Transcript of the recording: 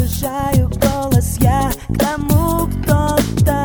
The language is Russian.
повышаю голос я к тому, кто-то